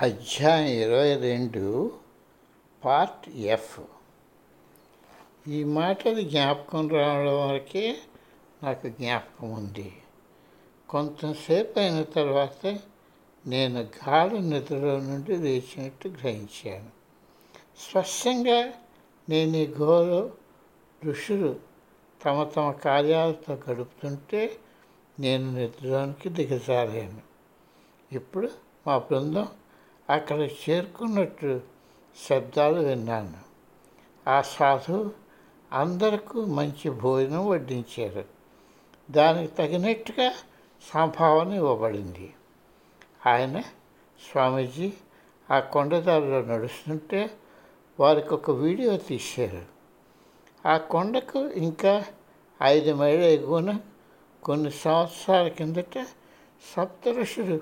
అధ్యాయం ఇరవై రెండు పార్ట్ ఎఫ్. ఈ మాటలు జ్ఞాపకం రావడం వరకే నాకు జ్ఞాపకం ఉంది. కొంతసేపు అయిన తర్వాత నేను గాఢ నిద్రలో నుండి లేచినట్టు గ్రహించాను. స్పష్టంగా నేను ఈ ఘోర ఋషులు తమ తమ కార్యాలతో గడుపుతుంటే నేను నిద్రలోనికి దిగజారాను. ఇప్పుడు మా బృందం అక్కడ చేరుకున్నట్టు శబ్దాలు విన్నాను. ఆ సాధు అందరికీ మంచి భోజనం వడ్డించారు దానికి తగినట్టుగా సంభావన ఇవ్వబడింది. ఆయన స్వామీజీ ఆ కొండదారిలో నడుస్తుంటే వారికి ఒక వీడియో తీశారు. ఆ కొండకు ఇంకా ఐదు మైళ్ళ ఎగువన కొన్ని సంవత్సరాల కిందట సప్తఋషులు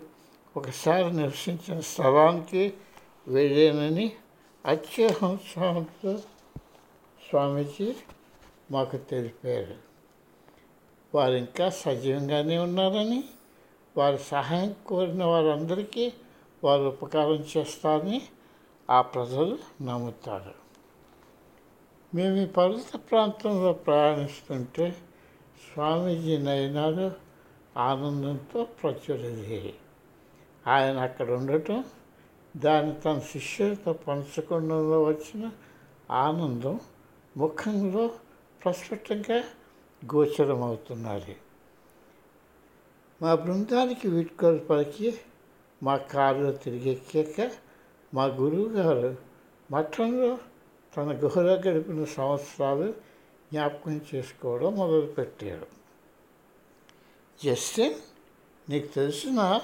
ఒకసారి నివసించిన స్థలానికి వెళ్ళానని అత్యహంసంతో స్వామీజీ మాకు తెలిపారు. వారు ఇంకా సజీవంగానే ఉన్నారని వారి సహాయం కోరిన వారందరికీ వారు ఉపకారం చేస్తారని ఆ ప్రజలు నమ్ముతారు. మేము ఈ పర్వత ప్రాంతంలో ప్రయాణిస్తుంటే స్వామీజీ నయనాలు ఆనందంతో ప్రచురిది ఆయన అక్కడ ఉండటం దాన్ని తన శిష్యులతో పంచుకోవడంలో వచ్చిన ఆనందం ముఖంలో ప్రస్ఫుటంగా గోచరమవుతున్నది. మా బృందానికి వీడ్కోలు పలికి మా కారులో తిరిగెక్కాక మా గురువు గారు మఠంలో తన గుహలో గడిపిన సంవత్సరాలు జ్ఞాపకం చేసుకోవడం మొదలుపెట్టాడు జస్టిన్ నీకు తెలిసిన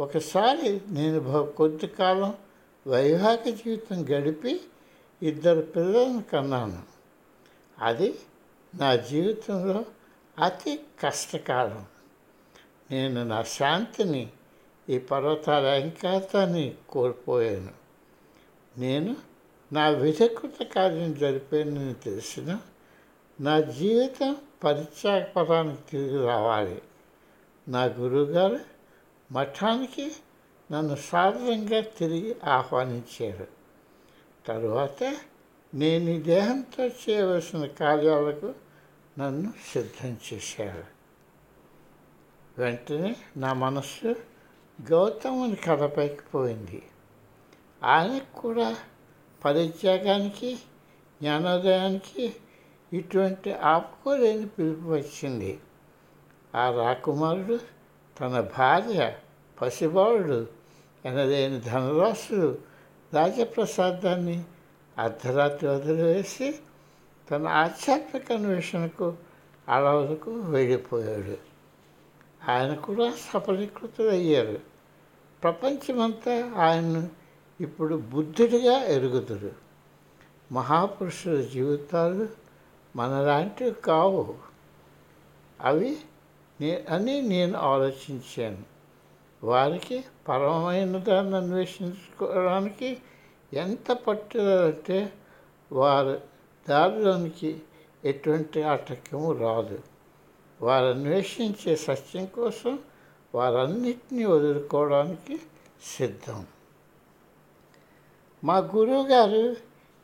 ఒకసారి నేను కొద్ది కాలం వైవాహిక జీవితం గడిపి ఇద్దరు పిల్లలను కన్నాను. అది నా జీవితంలో అతి కష్టకాలం. నేను నా శాంతిని ఈ పర్వతాల అహంకాతాన్ని కోల్పోయాను. నేను నా విధకృత కార్యం జరిపానని తెలిసిన నా జీవితం పరిత్యాగపరానికి తిరిగి రావాలి. నా గురువుగారు మఠానికి నన్ను సాధారణంగా తిరిగి ఆహ్వానించారు. తరువాత నేను ఈ దేహంతో చేయవలసిన కార్యాలకు నన్ను సిద్ధం చేశారు. వెంటనే నా మనస్సు గౌతముని కథపైకి పోయింది. ఆయనకు కూడా పరిత్యాగానికి జ్ఞానోదయానికి ఇటువంటి ఆపుకోలేని పిలుపు వచ్చింది. ఆ రాకుమారుడు తన భార్య పసిబాలుడు ఎనలేని ధనరాశుడు రాజప్రసాదాన్ని అర్ధరాత్రి వదిలివేసి తన ఆధ్యాత్మిక అన్వేషణకు అడవులకు వెళ్ళిపోయాడు. ఆయన కూడా సఫలీకృతుడయ్యారు. ప్రపంచమంతా ఆయన్ను ఇప్పుడు బుద్ధుడిగా ఎరుగుదురు. మహాపురుషుల జీవితాలు మనలాంటివి కావు. అవి అని నేను ఆలోచించాను. వారికి పరమైన దాన్ని అన్వేషించుకోవడానికి ఎంత పట్టుదలంటే వారు దారిలోనికి ఎటువంటి ఆటంకము రాదు. వారు అన్వేషించే సత్యం కోసం వారన్నిటినీ వదులుకోవడానికి సిద్ధం. మా గురువుగారు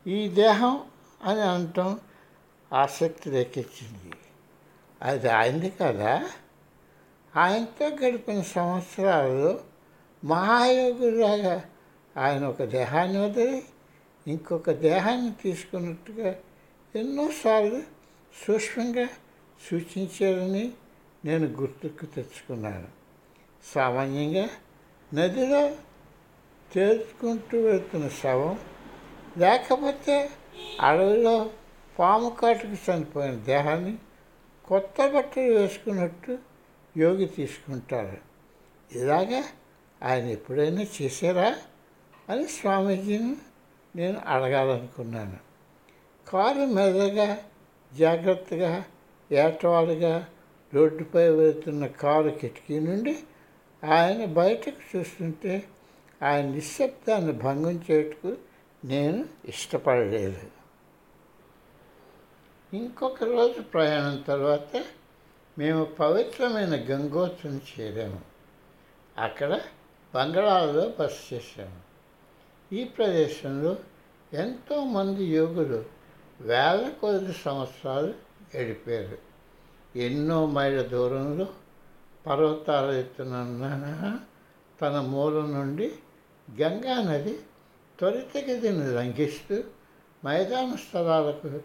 ఈ దేహం అని అనటం ఆసక్తి రేకెచ్చింది అది ఆయనది కదా? ఆయనతో గడిపిన సంవత్సరాలలో మహాయోగులాగా ఆయన ఒక దేహాన్ని వదిలి ఇంకొక దేహాన్ని తీసుకున్నట్టుగా ఎన్నోసార్లు సూక్ష్మంగా సూచించారని నేను గుర్తుకు తెచ్చుకున్నాను. సామాన్యంగా నదిలో తేల్చుకుంటూ వెళ్తున్న శవం లేకపోతే అడవిలో పాము కాటుకు చనిపోయిన దేహాన్ని కొత్త బట్టలు వేసుకున్నట్టు యోగి తీసుకుంటారు. ఇలాగా ఆయన ఎప్పుడైనా చేశారా? అని స్వామీజీని నేను అడగాలనుకున్నాను. కారు మెదగా జాగ్రత్తగా ఏటవాలుగా రోడ్డుపై వెళ్తున్న కారు కిటికీ నుండి ఆయన బయటకు చూస్తుంటే ఆయన నిశ్శబ్దాన్ని భంగం చేయటకు నేను ఇష్టపడలేదు. ఇంకొక రోజు ప్రయాణం తర్వాత మేము పవిత్రమైన గంగోత్రిని చేరాము. అక్కడ బంగాళాలో బస చేశాము. ఈ ప్రదేశంలో ఎంతోమంది యోగులు వేల కొద్ది సంవత్సరాలు గడిపారు. ఎన్నో మైళ్ళ దూరంలో పర్వతాల ఎత్తున తన మూలం నుండి గంగా నది త్వరితగతిని లంఘిస్తూ మైదాన స్థలాలకు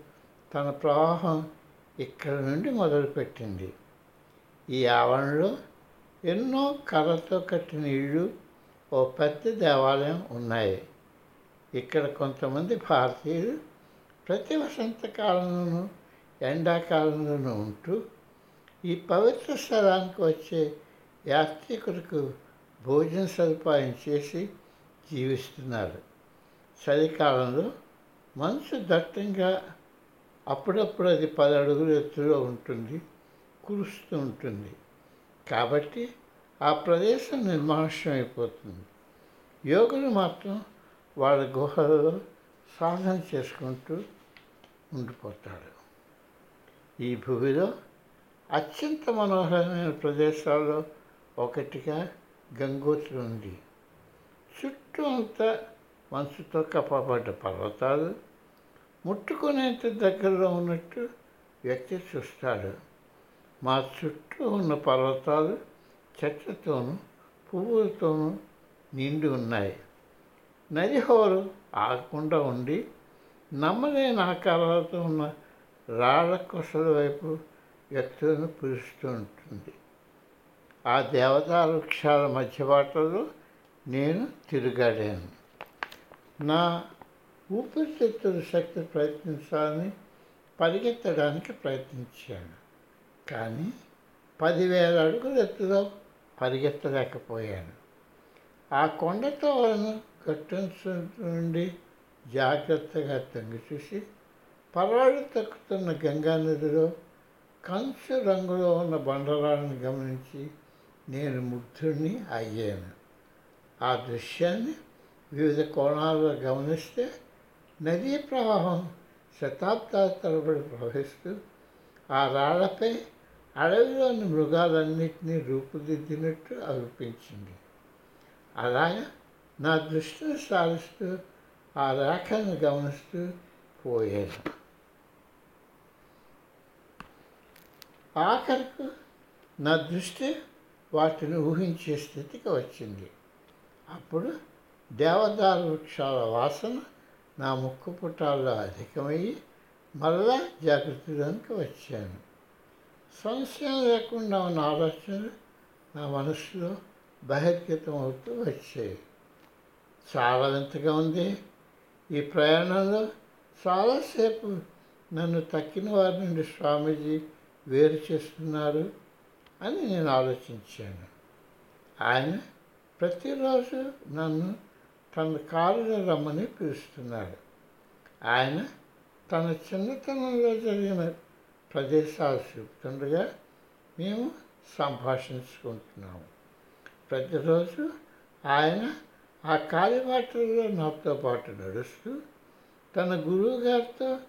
తన ప్రవాహం ఇక్కడ నుండి మొదలుపెట్టింది. ఈ ఆవరణలో ఎన్నో కర్రతో కట్టిన ఇళ్ళు ఓ పెద్ద దేవాలయం ఉన్నాయి. ఇక్కడ కొంతమంది భారతీయులు ప్రతి వసంతకాలంలోనూ ఎండాకాలంలోనూ ఉంటూ ఈ పవిత్ర స్థలానికి వచ్చే యాత్రికులకు భోజన సదుపాయం చేసి జీవిస్తున్నారు. చలికాలంలో మనసు దట్టంగా అప్పుడప్పుడు అది పది అడుగుల ఎత్తులో ఉంటుంది. కురుస్తూ ఉంటుంది కాబట్టి ఆ ప్రదేశం నిర్మానుష్యం అయిపోతుంది. యోగులు మాత్రం వాళ్ళ గుహలలో సాధన చేసుకుంటూ ఉండిపోతాడు ఈ భూమిలో అత్యంత మనోహరమైన ప్రదేశాల్లో ఒకటిగా గంగోత్రి ఉంది. చుట్టూ అంతా మనసుతో కప్పబడ్డ పర్వతాలు ముట్టుకునేంత దగ్గరలో ఉన్నట్టు వ్యక్తి చూస్తాడు. మా చుట్టూ ఉన్న పర్వతాలు చెట్లతోనూ పువ్వులతోనూ నిండి ఉన్నాయి. నది హోరు ఆగకుండా ఉండి నమ్మలేని ఆకారాలతో ఉన్న రాళ్ళ కొసల వైపు వ్యక్తులను పిలుస్తూ ఉంటుంది. ఆ దేవతా వృక్షాల మధ్య బాటలో నేను తిరుగాడాను. నా ఊపిరితిత్తుల శక్తి ప్రయత్నించాలని పరిగెత్తడానికి ప్రయత్నించాను. కానీ పదివేల అడుగుల ఎత్తులో పరిగెత్తలేకపోయాను. ఆ కొండతో గట్టు నుండి జాగ్రత్తగా తొంగి చూసి పర్వాడు తక్కుతున్న గంగా నదిలో కంచు రంగులో ఉన్న బండరాలను గమనించి నేను ముగ్ధుడిని అయ్యాను. ఆ దృశ్యాన్ని వివిధ కోణాల్లో గమనిస్తే నదీ ప్రవాహం శతాబ్దాల తరబడి ప్రవహిస్తూ ఆ రాళ్ళపై అడవిలోని మృగాలన్నింటినీ రూపుదిద్దినట్టు అనిపించింది అలాగా నా దృష్టిని సారిస్తూ ఆ రేఖను గమనిస్తూ పోయాను ఆఖరికి నా దృష్టి వాటిని ఊహించే స్థితికి వచ్చింది. అప్పుడు దేవదార వృక్షాల వాసన నా ముక్కు పుటాల్లో అధికమయ్యి మరలా జాగ్రత్తలోనికి వచ్చాను. సంశయం లేకుండా ఉన్న ఆలోచనలు నా మనసులో బహిర్గతం అవుతూ వచ్చాయి చాలా వింతగా ఉంది. ఈ ప్రయాణంలో చాలాసేపు నన్ను తక్కిన వారి నుండి స్వామీజీ వేరు చేస్తున్నారు అని నేను ఆలోచించాను. ఆయన ప్రతిరోజు నన్ను తన కారులో రమ్మని పిలుస్తున్నారు. ఆయన తన చిన్నతనంలో జరిగిన ప్రదేశాలు చూపుతుండగా మేము సంభాషించుకుంటున్నాము. ప్రతిరోజు ఆయన ఆ కాలిబాటల్లో నాతో పాటు నడుస్తూ తన గురువు గారితో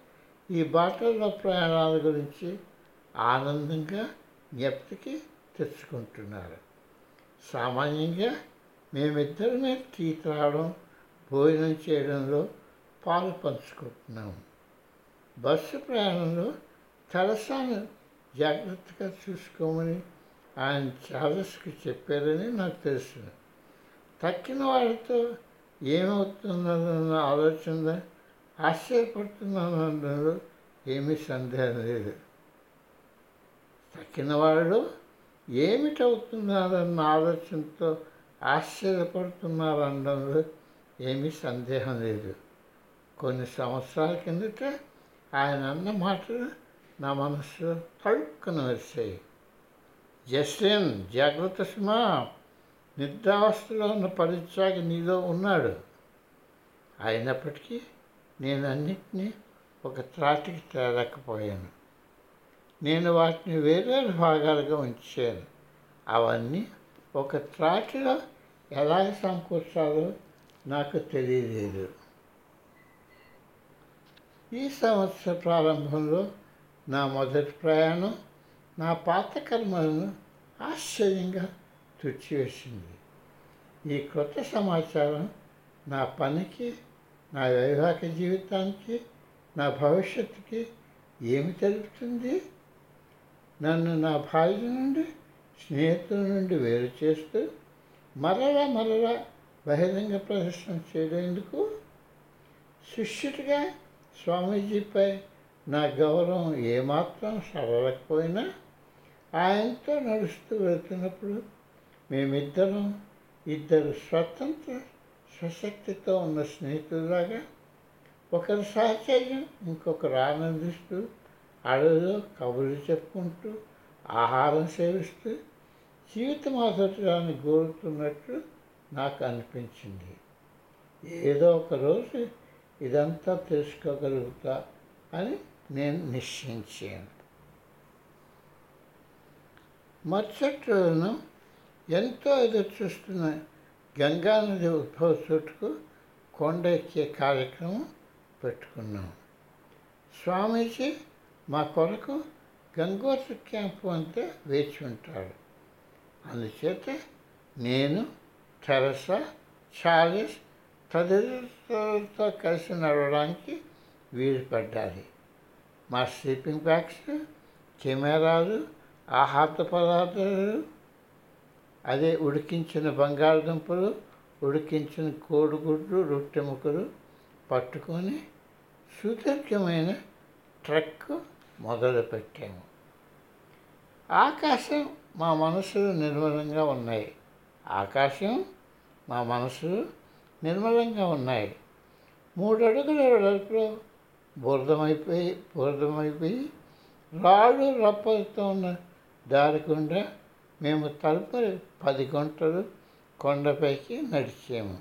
ఈ బాటల ప్రయాణాల గురించి ఆనందంగా జ్ఞప్తికి తెచ్చుకుంటున్నారు. సామాన్యంగా మేమిద్దరమే టీ త్రాగడం భోజనం చేయడంలో పాలు పంచుకుంటున్నాము. బస్సు ప్రయాణంలో తెరసాను జాగ్రత్తగా చూసుకోమని ఆయన చార్లెస్కి చెప్పారని నాకు తెలుసు. తక్కిన వాళ్ళతో ఏమవుతుందన్న ఆలోచన ఆశ్చర్యపడుతున్నానలో ఏమీ సందేహం లేదు. తక్కిన వాళ్ళు ఏమిటవుతున్నారన్న ఆలోచనతో ఆశ్చర్యపడుతున్నారనడంలో ఏమీ సందేహం లేదు. కొన్ని సంవత్సరాల కిందట ఆయన అన్న మాటలు నా మనస్సు తడుక్కున వచ్చాయి జస్టిన్ జాగ్రత్త సుమా. నిద్రావస్థలో ఉన్న పరిత్యాగి నీలో ఉన్నాడు. అయినప్పటికీ నేను అన్నిటినీ ఒక త్రాటికి తేలేకపోయాను. నేను వాటిని వేరే భాగాలుగా ఉంచాను. అవన్నీ ఒక త్రాటిలో ఎలా సమకూర్చాలో నాకు తెలియలేదు. ఈ సంవత్సర ప్రారంభంలో నా మొదటి ప్రయాణం నా పాత కర్మలను ఆశ్చర్యంగా తుడిచివేసింది. ఈ క్రొత్త సమాచారం నా పనికి నా వైవాహిక జీవితానికి నా భవిష్యత్తుకి ఏమి తెలుపుతుంది? నన్ను నా భార్య నుండి స్నేహితుల నుండి వేరు చేస్తూ మరలా మరలా బహిరంగ ప్రదర్శన చేయడానికి శిష్యుడిగా స్వామీజీపై నా గౌరవం ఏమాత్రం సరళకపోయినా ఆయనతో నడుస్తూ వెళ్తున్నప్పుడు మేమిద్దరం ఇద్దరు స్వతంత్ర స్వశక్తితో ఉన్న స్నేహితులాగా ఒకరి సాహచర్యం ఇంకొకరు ఆనందిస్తూ అడవిలో కబుర్లు చెప్పుకుంటూ ఆహారం సేవిస్తూ జీవిత మాధుర్యాన్ని కోరుతున్నట్లు నాకు అనిపించింది. ఏదో ఒకరోజు ఇదంతా తెలుసుకోగలుగుతా అని నేను నిశ్చయించాను. మరుసటి రోజున ఎంతో ఎదురు చూస్తున్న గంగానది ఉద్భవ చోటుకు కొండ ఎక్కే కార్యక్రమం పెట్టుకున్నాం. స్వామీజీ మా కొరకు గంగోత్రి క్యాంపు అంతా వేచి ఉంటాడు అందుచేత నేను తెరసా చార్లెస్ తదితరులతో కలిసి నడవడానికి వీలు పడ్డాలి మా స్లీపింగ్ బ్యాగ్స్ కెమెరాలు ఆహార పదార్థాలు అదే ఉడికించిన బంగాళదుంపలు ఉడికించిన కోడిగుడ్లు రొట్టె ముక్కలు పట్టుకొని సుదీర్ఘమైన ట్రెక్ మొదలుపెట్టాము. ఆకాశం మా మనసులు నిర్మలంగా ఉన్నాయి. ఆకాశం మా మనసులు నిర్మలంగా ఉన్నాయి. మూడు అడుగుల వెడల్పులో బురదమైపోయి బురదమైపోయి రాళ్ళు రప్పలతో ఉన్న దారి గుండా మేము తలుపరి పది గంటలు కొండపైకి నడిచాము.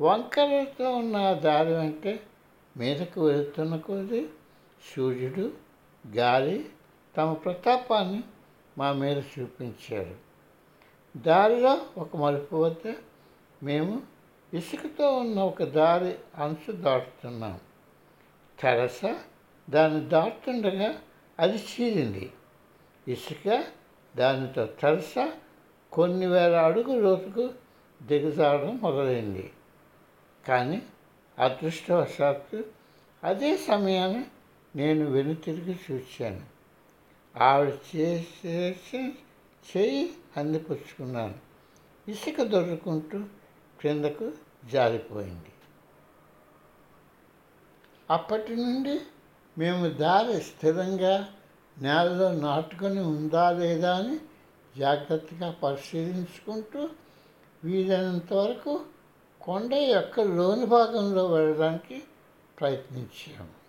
వంకరతో ఉన్న దారి వెంటే మీదకు వెళుతున్న కొద్దీ సూర్యుడు గాలి తమ ప్రతాపాన్ని మా మీద చూపించారు దారిలో ఒక మలుపు వద్ద మేము ఇసుకతో ఉన్న ఒక దారి అంచు దాటుతున్నాం. తెరస దాన్ని దాటుతుండగా అది చీరింది. ఇసుక దానితో తెరస కొన్ని వేల అడుగు లోతుకు దిగజారడం మొదలైంది. కానీ అదృష్టవశాత్తు అదే సమయాన్ని నేను వెనుతిరిగి చూశాను ఆవిడ చేసే చేయి అందిపుచ్చుకున్నాను ఇసుక దొరుకుంటూ క్రిందకు జారిపోయింది. అప్పటి నుండి మేము దారి స్థిరంగా నేలలో నాటుకొని ఉందా లేదా అని జాగ్రత్తగా పరిశీలించుకుంటూ వీలైనంత వరకు కొండ యొక్క లోని భాగంలో వెళ్ళడానికి ప్రయత్నించాము.